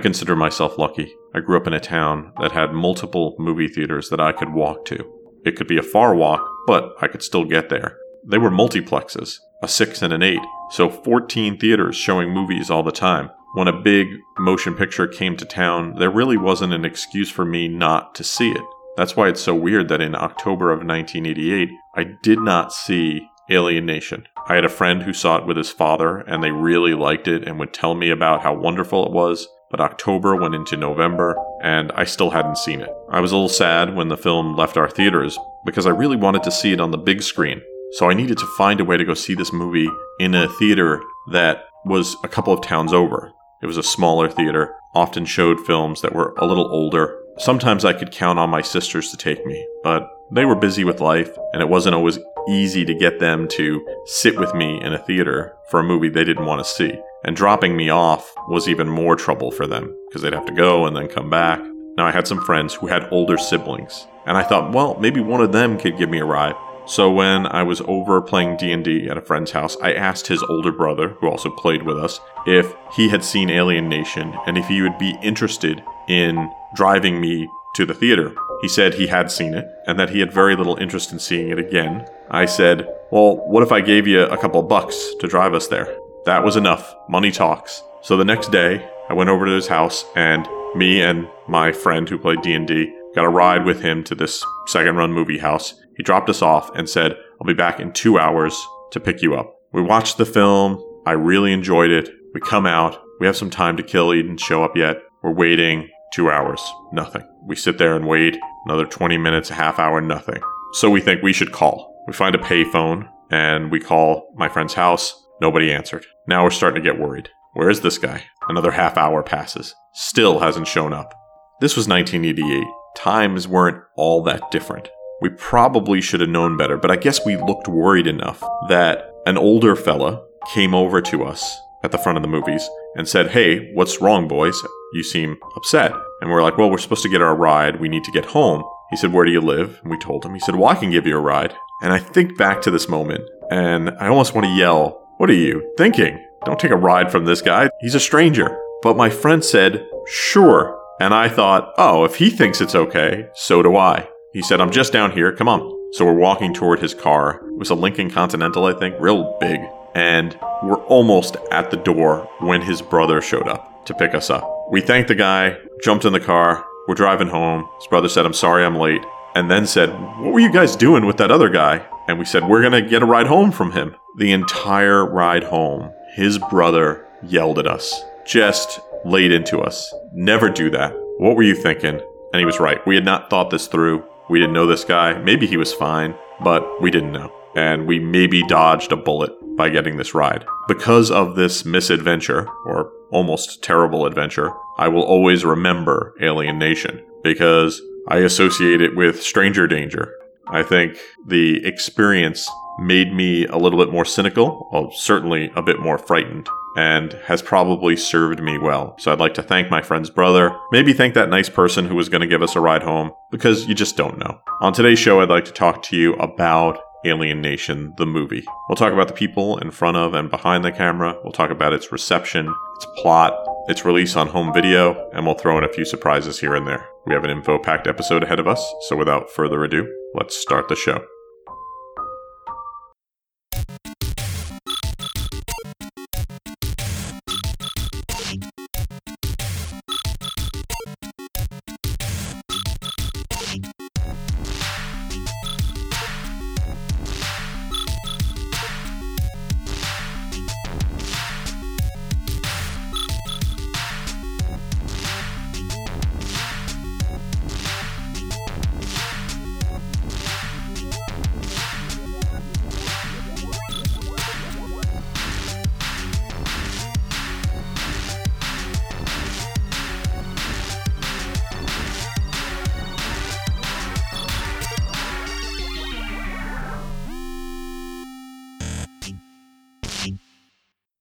Consider myself lucky. I grew up in a town that had multiple movie theaters that I could walk to. It could be a far walk, but I could still get there. They were multiplexes, a 6 and an 8, so 14 theaters showing movies all the time. When a big motion picture came to town, there really wasn't an excuse for me not to see it. That's why it's so weird that in October of 1988, I did not see Alien Nation. I had a friend who saw it with his father, and they really liked it and would tell me about how wonderful it was. But October went into November, and I still hadn't seen it. I was a little sad when the film left our theaters because I really wanted to see it on the big screen. So I needed to find a way to go see this movie in a theater that was a couple of towns over. It was a smaller theater, often showed films that were a little older. Sometimes I could count on my sisters to take me, but they were busy with life, and it wasn't always easy to get them to sit with me in a theater for a movie they didn't want to see. And dropping me off was even more trouble for them because they'd have to go and then come back. Now, I had some friends who had older siblings, and I thought, well, maybe one of them could give me a ride. So when I was over playing D&D at a friend's house, I asked his older brother, who also played with us, if he had seen Alien Nation and if he would be interested in driving me to the theater. He said he had seen it and that he had very little interest in seeing it again. I said, "Well, what if I gave you a couple bucks to drive us there?" That was enough. Money talks. So the next day, I went over to his house and me and my friend who played D&D got a ride with him to this second run movie house. He dropped us off and said, I'll be back in two hours to pick you up. We watched the film. I really enjoyed it. We come out. We have some time to kill. He didn't show up yet. We're waiting two hours. Nothing. We sit there and wait another 20 minutes, a half hour, nothing. So we think we should call. We find a payphone and we call my friend's house. Nobody answered. Now we're starting to get worried. Where is this guy? Another half hour passes. Still hasn't shown up. This was 1988. Times weren't all that different. We probably should have known better, but I guess we looked worried enough that an older fella came over to us at the front of the movies and said, Hey, what's wrong, boys? You seem upset. And we're like, Well, we're supposed to get our ride. We need to get home. He said, Where do you live? And we told him. He said, Well, I can give you a ride. And I think back to this moment and I almost want to yell, What are you thinking? Don't take a ride from this guy. He's a stranger. But my friend said, Sure. And I thought, Oh, if he thinks it's okay, so do I. He said, I'm just down here. Come on. So we're walking toward his car. It was a Lincoln Continental, I think, real big. And we're almost at the door when his brother showed up to pick us up. We thanked the guy, jumped in the car. We're driving home. His brother said, I'm sorry I'm late. And then said, What were you guys doing with that other guy? And we said, We're going to get a ride home from him. The entire ride home, his brother yelled at us, just laid into us. Never do that. What were you thinking? And he was right. We had not thought this through. We didn't know this guy. Maybe he was fine, but we didn't know. And we maybe dodged a bullet by getting this ride. Because of this misadventure, or almost terrible adventure, I will always remember Alien Nation because I associate it with stranger danger. I think the experience made me a little bit more cynical, well, certainly a bit more frightened, and has probably served me well. So I'd like to thank my friend's brother, maybe thank that nice person who was going to give us a ride home, because you just don't know. On today's show, I'd like to talk to you about Alien Nation, the movie. We'll talk about the people in front of and behind the camera. We'll talk about its reception, its plot, its release on home video, and we'll throw in a few surprises here and there. We have an info packed episode ahead of us, so without further ado, let's start the show.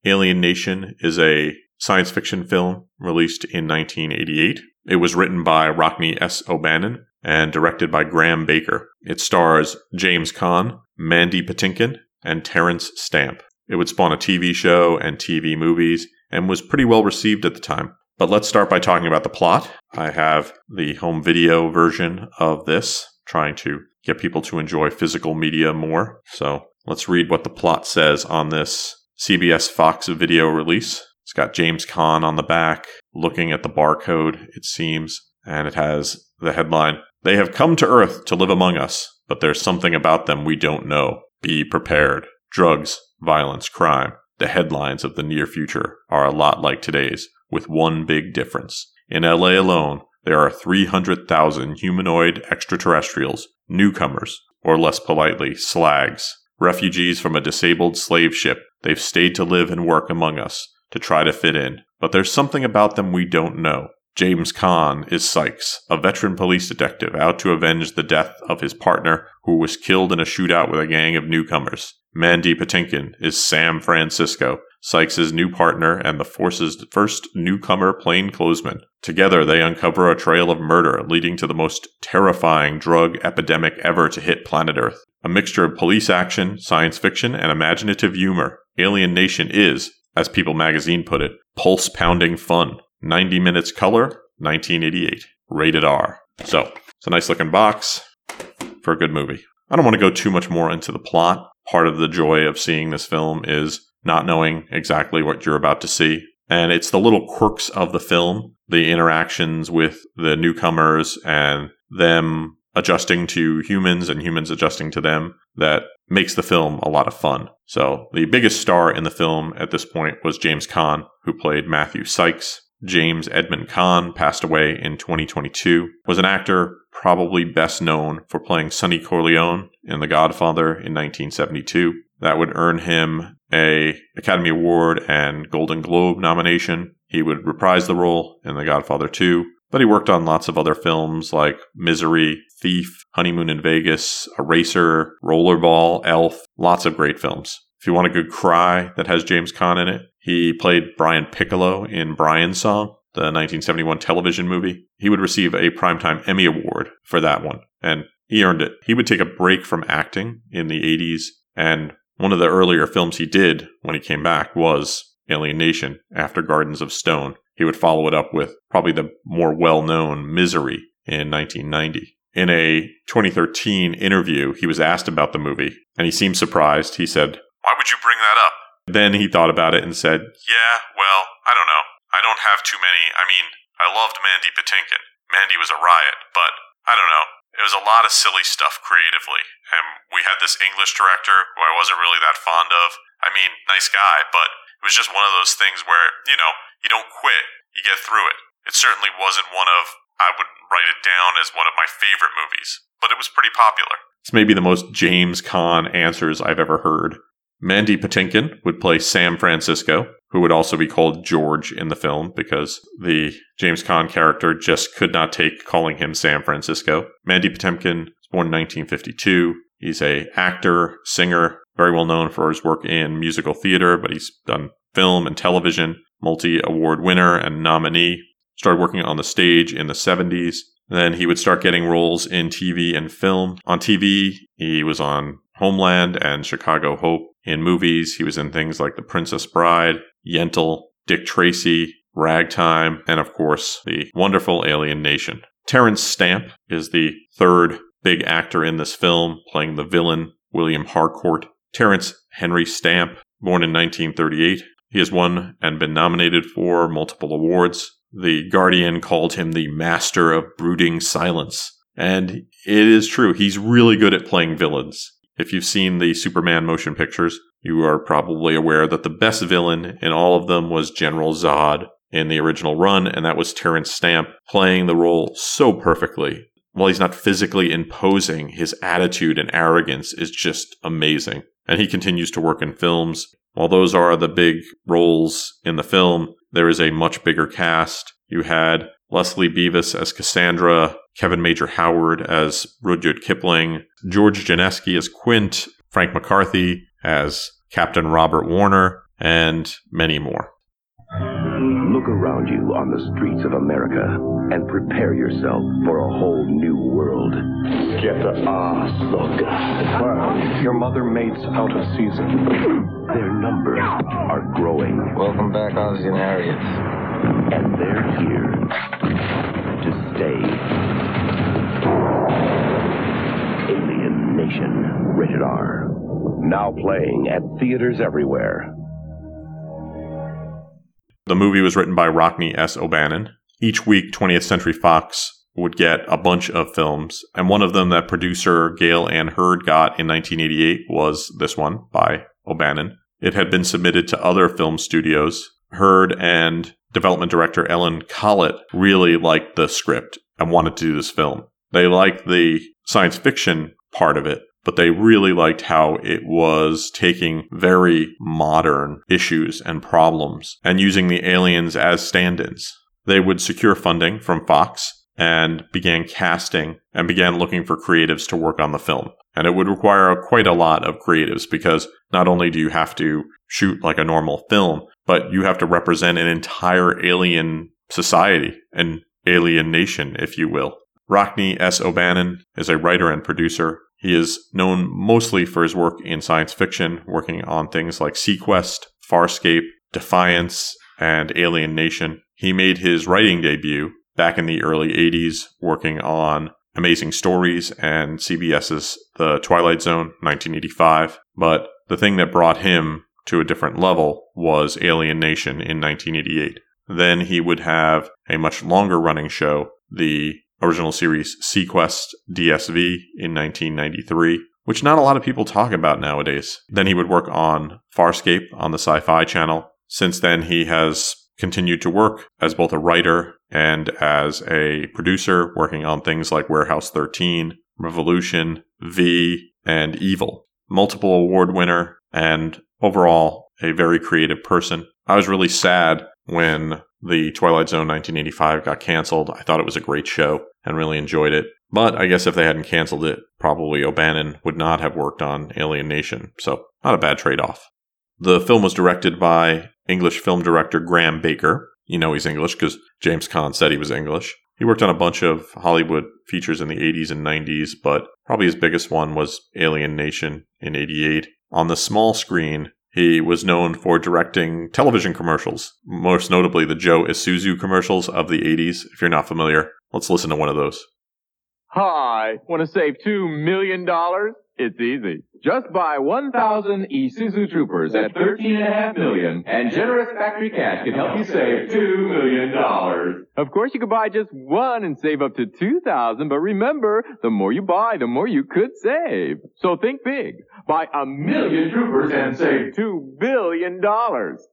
Alien Nation is a science fiction film released in 1988. It was written by Rockne S. O'Bannon and directed by Graham Baker. It stars James Caan, Mandy Patinkin, and Terence Stamp. It would spawn a TV show and TV movies and was pretty well received at the time. But let's start by talking about the plot. I have the home video version of this, trying to get people to enjoy physical media more. So let's read what the plot says on this CBS Fox video release. It's got James Caan on the back, looking at the barcode, it seems, and it has the headline They have come to Earth to live among us, but there's something about them we don't know. Be prepared. Drugs, violence, crime. The headlines of the near future are a lot like today's, with one big difference. In LA alone, there are 300,000 humanoid extraterrestrials, newcomers, or less politely, slags, refugees from a disabled slave ship. They've stayed to live and work among us to try to fit in, but there's something about them we don't know. James Caan is Sykes, a veteran police detective out to avenge the death of his partner who was killed in a shootout with a gang of newcomers. Mandy Patinkin is Sam Francisco, Sykes' new partner and the force's first newcomer plainclothesman. Together, they uncover a trail of murder leading to the most terrifying drug epidemic ever to hit planet Earth. A mixture of police action, science fiction, and imaginative humor, Alien Nation is, as People magazine put it, pulse pounding fun. 90 minutes color, 1988. Rated R. So, it's a nice looking box for a good movie. I don't want to go too much more into the plot. Part of the joy of seeing this film is not knowing exactly what you're about to see. And it's the little quirks of the film, the interactions with the newcomers and them adjusting to humans and humans adjusting to them that makes the film a lot of fun. So the biggest star in the film at this point was James Caan, who played Matthew Sykes. James Edmund Caan passed away in 2022, was an actor probably best known for playing Sonny Corleone in The Godfather in 1972. That would earn him a Academy Award and Golden Globe nomination. He would reprise the role in The Godfather 2, but he worked on lots of other films like Misery, Thief, Honeymoon in Vegas, Eraser, Rollerball, Elf, lots of great films. If you want a good cry that has James Caan in it, he played Brian Piccolo in Brian's Song, the 1971 television movie. He would receive a Primetime Emmy Award for that one, and he earned it. He would take a break from acting in the 80s, and one of the earlier films he did when he came back was Alien Nation after Gardens of Stone. He would follow it up with probably the more well known Misery in 1990. In a 2013 interview, he was asked about the movie, and he seemed surprised. He said, Why would you bring that up? Then he thought about it and said, Yeah, well, I don't know. I don't have too many. I mean, I loved Mandy Patinkin. Mandy was a riot, but I don't know. It was a lot of silly stuff creatively. And we had this English director who I wasn't really that fond of. I mean, nice guy, but it was just one of those things where, you know, you don't quit, you get through it. It certainly wasn't one of, I would write it down as one of my favorite movies, but it was pretty popular. It's maybe the most James Caan answers I've ever heard. Mandy Patinkin would play Sam Francisco, who would also be called George in the film because the James Caan character just could not take calling him Sam Francisco. Mandy Patinkin was born in 1952. He's a actor, singer, very well known for his work in musical theater, but he's done film and television, multi-award winner and nominee. Started working on the stage in the 70s. Then he would start getting roles in TV and film. On TV, he was on Homeland and Chicago Hope. In movies, he was in things like The Princess Bride, Yentl, Dick Tracy, Ragtime, and of course, the wonderful Alien Nation. Terence Stamp is the third big actor in this film, playing the villain, William Harcourt. Terence Henry Stamp, born in 1938. He has won and been nominated for multiple awards. The Guardian called him the master of brooding silence. And it is true, he's really good at playing villains. If you've seen the Superman motion pictures, you are probably aware that the best villain in all of them was General Zod in the original run, and that was Terence Stamp playing the role so perfectly. While he's not physically imposing, his attitude and arrogance is just amazing. And he continues to work in films. While those are the big roles in the film, there is a much bigger cast. You had Leslie Bevis as Cassandra, Kevin Major Howard as Rudyard Kipling, George Jenesky as Quint, Frank McCarthy as Captain Robert Warner, and many more. Look around you on the streets of America and prepare yourself for a whole new world. Get the ass, look. Well, your mother mate's out of season. Their numbers are growing. Welcome back, Ozzie and Harriet. And they're here to stay. Alien Nation, rated R. Now playing at theaters everywhere. The movie was written by Rockne S. O'Bannon. Each week, 20th Century Fox would get a bunch of films, and one of them that producer Gale Ann Hurd got in 1988 was this one by O'Bannon. It had been submitted to other film studios. Hurd and development director Ellen Collett really liked the script and wanted to do this film. They liked the science fiction part of it, but they really liked how it was taking very modern issues and problems and using the aliens as stand ins. They would secure funding from Fox and began casting and began looking for creatives to work on the film. And it would require quite a lot of creatives because not only do you have to shoot like a normal film, but you have to represent an entire alien society, an alien nation, if you will. Rockne S. O'Bannon is a writer and producer he is known mostly for his work in science fiction, working on things like seaQuest, Farscape, Defiance, and Alien Nation. He made his writing debut back in the early 80s, working on Amazing Stories and CBS's The Twilight Zone, 1985. But the thing that brought him to a different level was Alien Nation in 1988. Then he would have a much longer running show, the original series seaQuest DSV in 1993, which not a lot of people talk about nowadays. Then he would work on Farscape on the Sci Fi Channel. Since then, he has continued to work as both a writer and as a producer, working on things like Warehouse 13, Revolution, V, and Evil. Multiple award winner and overall a very creative person. I was really sad when the Twilight Zone 1985 got canceled. I thought it was a great show and really enjoyed it. But I guess if they hadn't canceled it, probably O'Bannon would not have worked on Alien Nation. So, not a bad trade off. The film was directed by English film director Graham Baker. You know he's English because James Caan said he was English. He worked on a bunch of Hollywood features in the 80s and 90s, but probably his biggest one was Alien Nation in 88. On the small screen, he was known for directing television commercials, most notably the Joe Isuzu commercials of the 80s. If you're not familiar, let's listen to one of those. Hi, want to save $2 million? It's easy. Just buy 1,000 Isuzu Troopers at 13.5 million, and generous factory cash can help you save $2 million. Of course, you could buy just one and save up to 2,000, but remember, the more you buy, the more you could save. So think big. Buy a million Troopers and save $2 billion.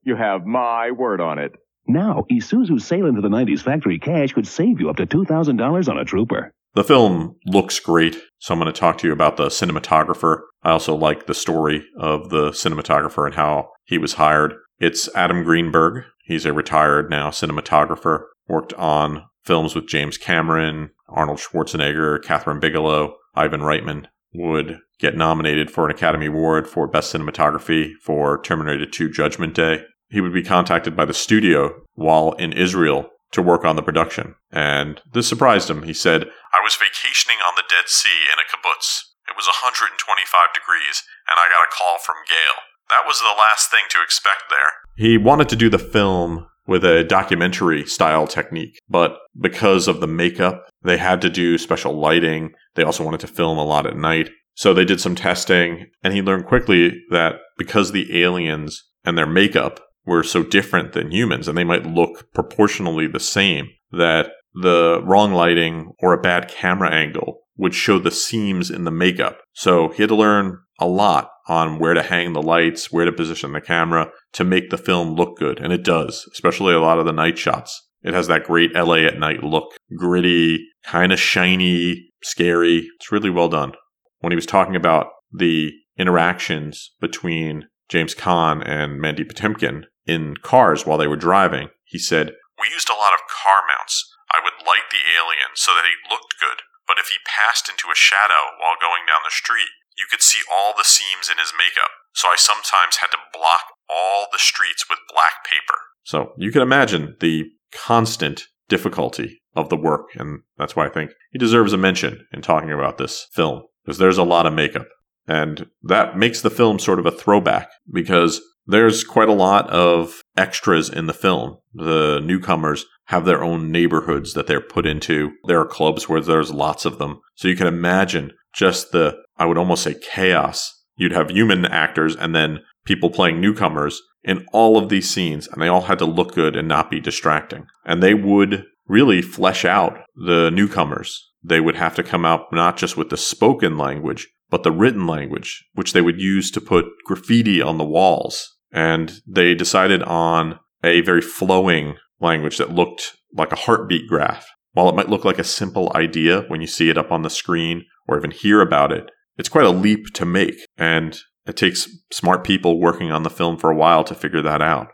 You have my word on it. Now, Isuzu's sale into the 90s factory cash could save you up to $2,000 on a Trooper. The film looks great, so I'm going to talk to you about the cinematographer. I also like the story of the cinematographer and how he was hired. It's Adam Greenberg. He's a retired now cinematographer, worked on films with James Cameron, Arnold Schwarzenegger, Kathryn Bigelow, Ivan Reitman. Would get nominated for an Academy Award for Best Cinematography for Terminator 2 Judgment Day. He would be contacted by the studio while in Israel to work on the production. And this surprised him. He said, was vacationing on the Dead Sea in a kibbutz. It was 125 degrees, and I got a call from Gale. That was the last thing to expect there. He wanted to do the film with a documentary style technique, but because of the makeup, they had to do special lighting. They also wanted to film a lot at night. So they did some testing, and he learned quickly that because the aliens and their makeup were so different than humans and they might look proportionally the same that the wrong lighting or a bad camera angle would show the seams in the makeup. So he had to learn a lot on where to hang the lights, where to position the camera to make the film look good. And it does, especially a lot of the night shots. It has that great LA at night look. Gritty, kind of shiny, scary. It's really well done. When he was talking about the interactions between James Caan and Mandy Patinkin, in cars while they were driving. He said, We used a lot of car mounts. I would light the alien so that he looked good, but if he passed into a shadow while going down the street, you could see all the seams in his makeup. So I sometimes had to block all the streets with black paper. So you can imagine the constant difficulty of the work, and that's why I think he deserves a mention in talking about this film, because there's a lot of makeup. And that makes the film sort of a throwback, because there's quite a lot of extras in the film. The newcomers have their own neighborhoods that they're put into. There are clubs where there's lots of them. So you can imagine just the, I would almost say chaos. You'd have human actors and then people playing newcomers in all of these scenes, and they all had to look good and not be distracting. And they would really flesh out the newcomers. They would have to come out not just with the spoken language, but the written language, which they would use to put graffiti on the walls. And they decided on a very flowing language that looked like a heartbeat graph. While it might look like a simple idea when you see it up on the screen or even hear about it, it's quite a leap to make. And it takes smart people working on the film for a while to figure that out.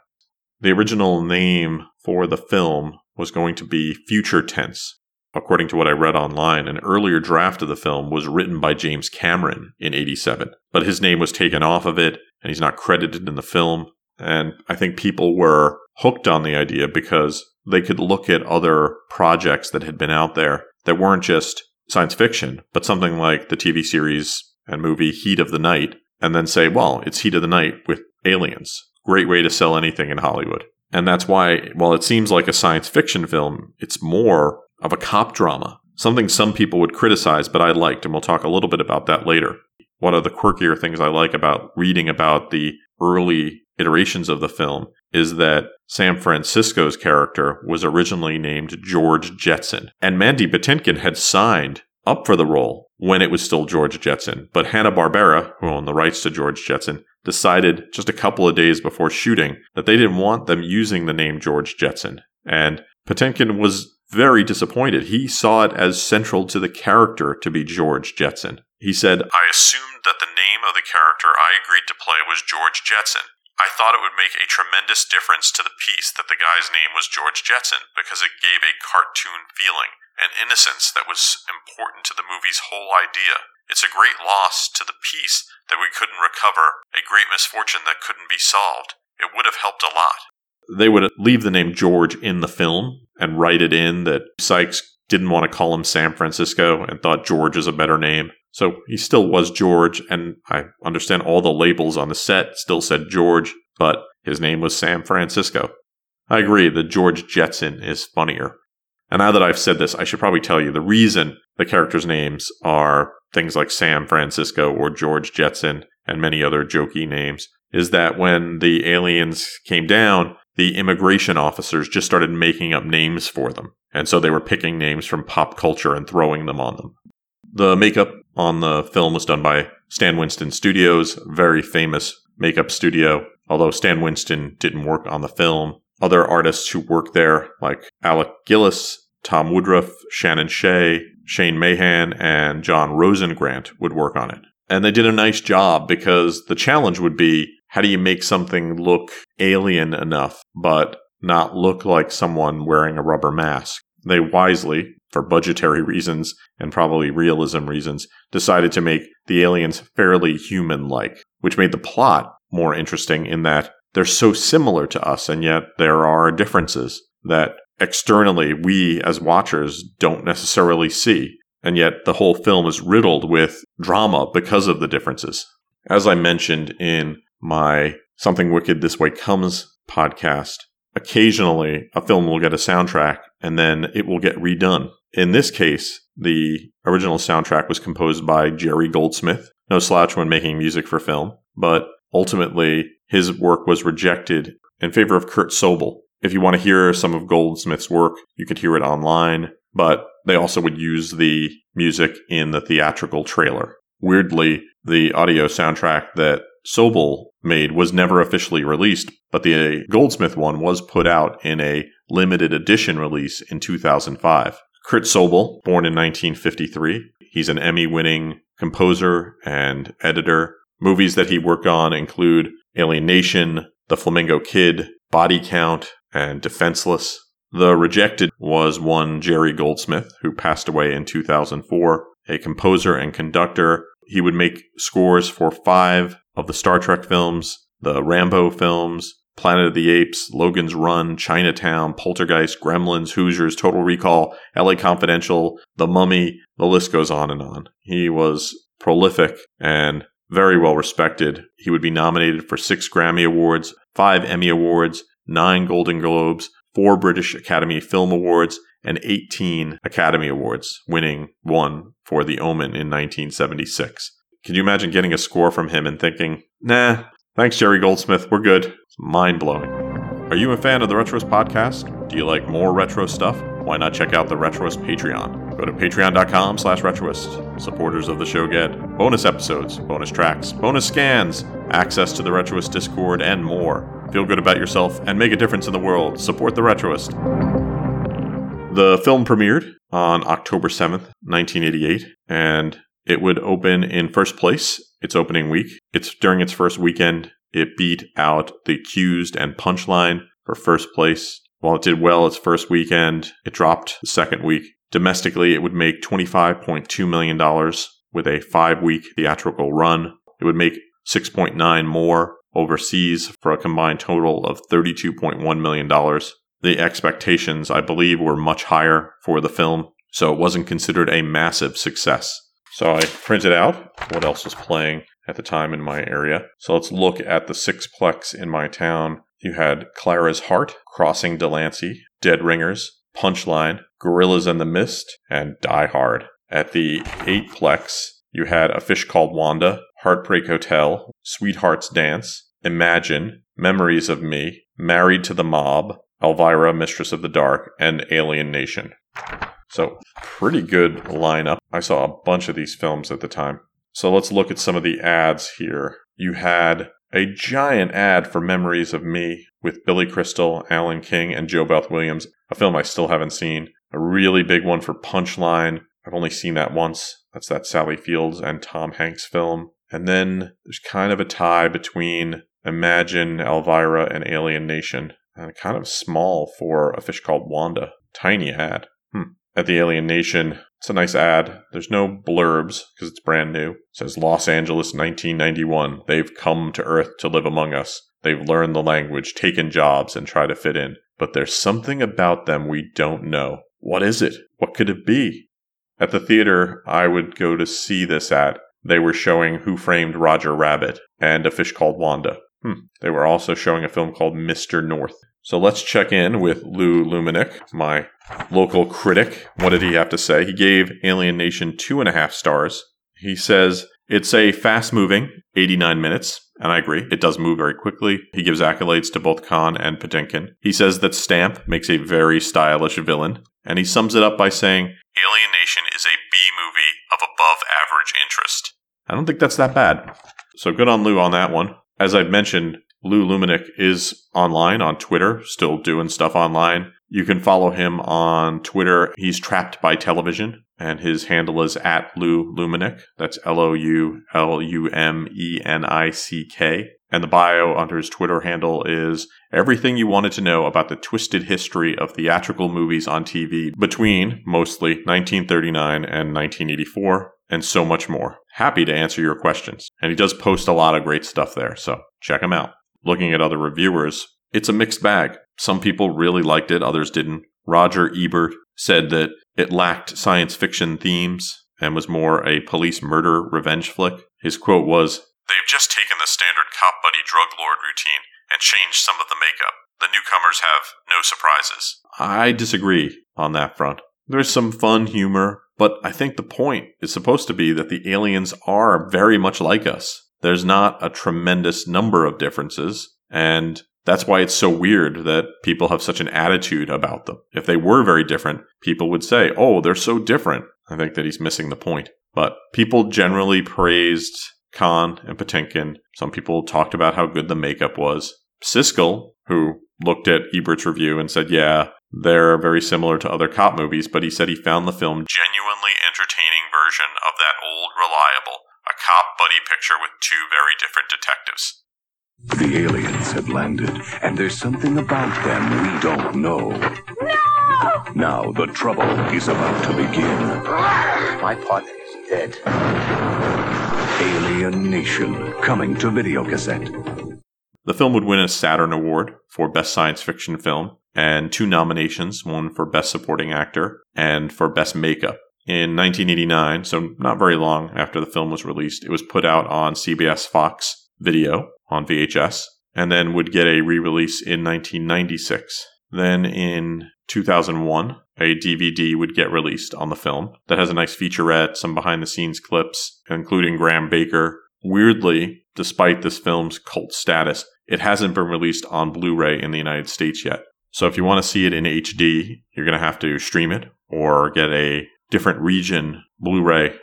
The original name for the film was going to be Future Tense. According to what I read online, an earlier draft of the film was written by James Cameron in 87, but his name was taken off of it and he's not credited in the film. And I think people were hooked on the idea because they could look at other projects that had been out there that weren't just science fiction, but something like the TV series and movie Heat of the Night, and then say, well, it's Heat of the Night with aliens. Great way to sell anything in Hollywood. And that's why, while it seems like a science fiction film, it's more of a cop drama. Something some people would criticize, but I liked, and we'll talk a little bit about that later. One of the quirkier things I like about reading about the early iterations of the film is that Sam Francisco's character was originally named George Jetson, and Mandy Patinkin had signed up for the role when it was still George Jetson. But Hanna-Barbera, who owned the rights to George Jetson, decided just a couple of days before shooting that they didn't want them using the name George Jetson. And Patinkin was very disappointed. He saw it as central to the character to be George Jetson. He said, I assumed that the name of the character I agreed to play was George Jetson. I thought it would make a tremendous difference to the piece that the guy's name was George Jetson because it gave a cartoon feeling an innocence that was important to the movie's whole idea. It's a great loss to the piece that we couldn't recover, a great misfortune that couldn't be solved. It would have helped a lot. They would leave the name George in the film and write it in that Sykes didn't want to call him San Francisco and thought George is a better name. So he still was George, and I understand all the labels on the set still said George, but his name was Sam Francisco. I agree that George Jetson is funnier. And now that I've said this, I should probably tell you the reason the characters' names are things like Sam Francisco or George Jetson and many other jokey names is that when the aliens came down, the immigration officers just started making up names for them. And so they were picking names from pop culture and throwing them on them. The makeup on the film was done by Stan Winston Studios, very famous makeup studio. Although Stan Winston didn't work on the film, other artists who worked there, like Alec Gillis, Tom Woodruff, Shannon Shea, Shane Mahan, and John Rosengrant would work on it. And they did a nice job because the challenge would be how do you make something look alien enough, but not look like someone wearing a rubber mask? They wisely, for budgetary reasons and probably realism reasons, decided to make the aliens fairly human like, which made the plot more interesting in that they're so similar to us, and yet there are differences that externally we as watchers don't necessarily see. And yet the whole film is riddled with drama because of the differences. As I mentioned in my Something Wicked This Way Comes podcast, occasionally a film will get a soundtrack and then it will get redone. In this case, the original soundtrack was composed by Jerry Goldsmith, no slouch when making music for film, but ultimately his work was rejected in favor of Curt Sobel. If you want to hear some of Goldsmith's work, you could hear it online, but they also would use the music in the theatrical trailer. Weirdly, the audio soundtrack that Sobel made was never officially released, but the Goldsmith one was put out in a limited edition release in 2005. Curt Sobel, born in 1953, he's an Emmy winning composer and editor. Movies that he worked on include Alien Nation, The Flamingo Kid, Body Count, and Defenseless. The Rejected was one Jerry Goldsmith, who passed away in 2004, a composer and conductor. He would make scores for five of the Star Trek films, the Rambo films, Planet of the Apes, Logan's Run, Chinatown, Poltergeist, Gremlins, Hoosiers, Total Recall, LA Confidential, The Mummy, the list goes on and on. He was prolific and very well respected. He would be nominated for six Grammy Awards, five Emmy Awards, nine Golden Globes, four British Academy Film Awards, and 18 Academy Awards, winning one for The Omen in 1976. Can you imagine getting a score from him and thinking, nah, thanks, Jerry Goldsmith, we're good? It's mind blowing. Are you a fan of the Retroist podcast? Do you like more retro stuff? Why not check out the Retroist Patreon? Go to patreon.com slash retroist. Supporters of the show get bonus episodes, bonus tracks, bonus scans, access to the Retroist Discord, and more. Feel good about yourself and make a difference in the world. Support the Retroist. The film premiered on October 7th, 1988, and it would open in first place its opening week. It's during its first weekend, it beat out The Accused and Punchline for first place. While it did well its first weekend, it dropped the second week. Domestically, it would make $25.2 million with a five week theatrical run. It would make 6.9 more overseas for a combined total of $32.1 million. The expectations, I believe, were much higher for the film, so it wasn't considered a massive success. So I printed out what else was playing at the time in my area. So let's look at the sixplex in my town. You had Clara's Heart, Crossing Delancey, Dead Ringers, Punchline, Gorillas in the Mist, and Die Hard. At the eightplex, you had A Fish Called Wanda, Heartbreak Hotel, Sweetheart's Dance, Imagine, Memories of Me, Married to the Mob, Elvira, Mistress of the Dark, and Alien Nation. So, pretty good lineup. I saw a bunch of these films at the time. So, let's look at some of the ads here. You had a giant ad for Memories of Me with Billy Crystal, Alan King, and JoBeth Williams, a film I still haven't seen. A really big one for Punchline. I've only seen that once. That's that Sally Fields and Tom Hanks film. And then there's kind of a tie between Imagine, Elvira, and Alien Nation. And kind of small for a fish called Wanda. Tiny ad. Hmm. At the Alien Nation, it's a nice ad. There's no blurbs because it's brand new. It says Los Angeles 1991. They've come to Earth to live among us. They've learned the language, taken jobs, and try to fit in. But there's something about them we don't know. What is it? What could it be? At the theater I would go to see this at, they were showing Who Framed Roger Rabbit and A Fish Called Wanda. Hmm. They were also showing a film called Mr. North. So let's check in with Lou Lumenick, my local critic. What did he have to say? He gave Alien Nation two and a half stars. He says it's a fast moving 89 minutes, and I agree. It does move very quickly. He gives accolades to both Caan and Patinkin. He says that Stamp makes a very stylish villain, and he sums it up by saying Alien Nation is a B movie of above average interest. I don't think that's that bad. So good on Lou on that one. As I've mentioned, Lou Lumenick is online on Twitter, still doing stuff online. You can follow him on Twitter. He's trapped by television, and his handle is at Lou Lumenick. That's L O U L U M E N I C K. And the bio under his Twitter handle is everything you wanted to know about the twisted history of theatrical movies on TV between mostly 1939 and 1984, and so much more. Happy to answer your questions. And he does post a lot of great stuff there, so check him out looking at other reviewers, it's a mixed bag. Some people really liked it, others didn't. Roger Ebert said that it lacked science fiction themes and was more a police murder revenge flick. His quote was, They've just taken the standard cop buddy drug lord routine and changed some of the makeup. The newcomers have no surprises. I disagree on that front. There's some fun humor, but I think the point is supposed to be that the aliens are very much like us there's not a tremendous number of differences. And that's why it's so weird that people have such an attitude about them. If they were very different, people would say, oh, they're so different. I think that he's missing the point. But people generally praised Caan and Patinkin. Some people talked about how good the makeup was. Siskel, who looked at Ebert's review and said, yeah, they're very similar to other cop movies, but he said he found the film genuinely entertaining version of that old reliable cop buddy picture with two very different detectives. The aliens have landed, and there's something about them we don't know. No! Now the trouble is about to begin. My partner is dead. Alien Nation, coming to videocassette. The film would win a Saturn Award for Best Science Fiction Film and two nominations, one for Best Supporting Actor and for Best Makeup. In 1989, so not very long after the film was released, it was put out on CBS Fox video on VHS and then would get a re release in 1996. Then in 2001, a DVD would get released on the film that has a nice featurette, some behind the scenes clips, including Graham Baker. Weirdly, despite this film's cult status, it hasn't been released on Blu ray in the United States yet. So if you want to see it in HD, you're going to have to stream it or get a different region Blu ray.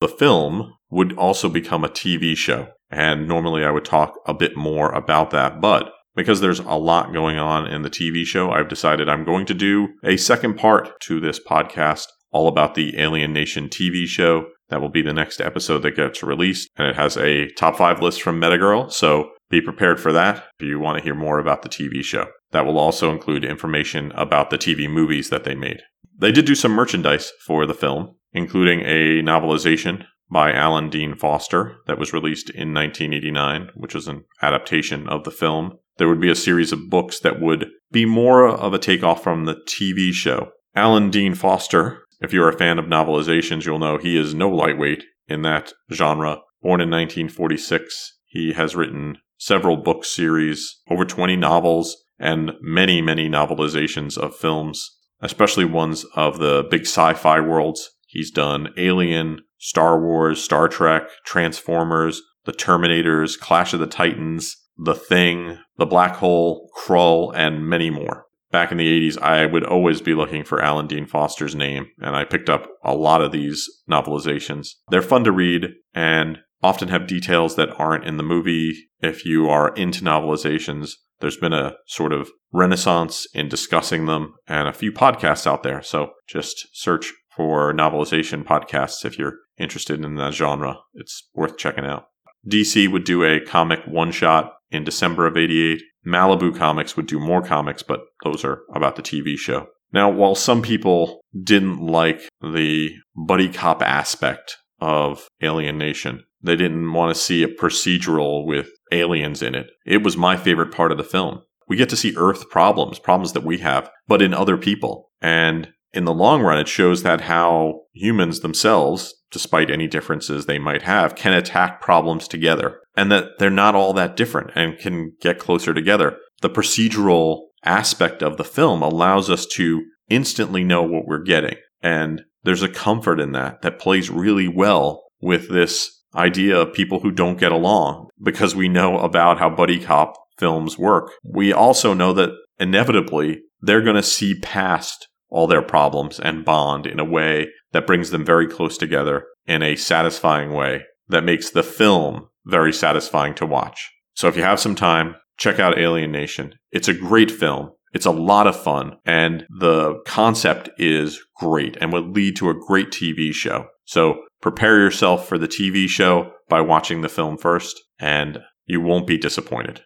The film would also become a TV show. And normally I would talk a bit more about that, but because there's a lot going on in the TV show, I've decided I'm going to do a second part to this podcast all about the Alien Nation TV show. That will be the next episode that gets released. And it has a top five list from Metagirl. So be prepared for that if you want to hear more about the TV show. That will also include information about the TV movies that they made. They did do some merchandise for the film, including a novelization by Alan Dean Foster that was released in 1989, which was an adaptation of the film. There would be a series of books that would be more of a takeoff from the TV show. Alan Dean Foster, if you're a fan of novelizations, you'll know he is no lightweight in that genre. Born in 1946, he has written several book series, over 20 novels, and many, many novelizations of films, especially ones of the big sci fi worlds. He's done Alien, Star Wars, Star Trek, Transformers, The Terminators, Clash of the Titans, The Thing, The Black Hole, Krull, and many more. Back in the 80s, I would always be looking for Alan Dean Foster's name, and I picked up a lot of these novelizations. They're fun to read and often have details that aren't in the movie. If you are into novelizations, there's been a sort of renaissance in discussing them and a few podcasts out there. So just search for novelization podcasts if you're interested in that genre. It's worth checking out. DC would do a comic one shot in December of 88. Malibu Comics would do more comics, but those are about the TV show. Now, while some people didn't like the buddy cop aspect of Alien Nation, they didn't want to see a procedural with aliens in it. It was my favorite part of the film. We get to see Earth problems, problems that we have, but in other people. And in the long run, it shows that how humans themselves, despite any differences they might have, can attack problems together and that they're not all that different and can get closer together. The procedural aspect of the film allows us to instantly know what we're getting. And there's a comfort in that that plays really well with this idea of people who don't get along because we know about how buddy cop films work. We also know that inevitably they're going to see past all their problems and bond in a way that brings them very close together in a satisfying way that makes the film very satisfying to watch. So if you have some time, check out Alien Nation. It's a great film. It's a lot of fun and the concept is great and would lead to a great TV show. So prepare yourself for the TV show by watching the film first and you won't be disappointed.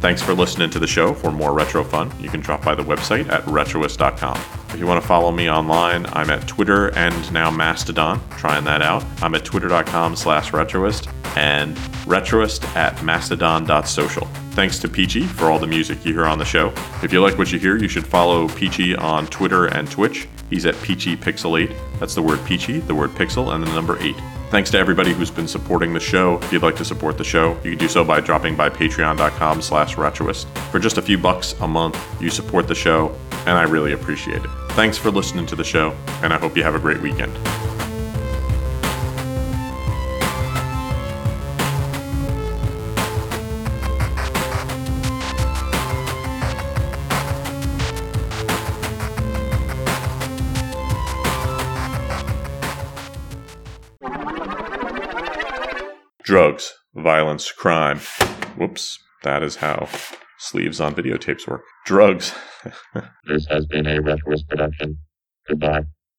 Thanks for listening to the show. For more retro fun, you can drop by the website at retroist.com. If you want to follow me online, I'm at Twitter and now Mastodon. Trying that out. I'm at twitter.com slash retroist and retroist at mastodon.social. Thanks to Peachy for all the music you hear on the show. If you like what you hear, you should follow Peachy on Twitter and Twitch. He's at Peachy Pixel 8. That's the word Peachy, the word pixel, and the number 8. Thanks to everybody who's been supporting the show. If you'd like to support the show, you can do so by dropping by patreon.com slash retroist. For just a few bucks a month, you support the show, and I really appreciate it. Thanks for listening to the show, and I hope you have a great weekend. Drugs, violence, crime. Whoops, that is how sleeves on videotapes work. Drugs. this has been a Retroist production. Goodbye.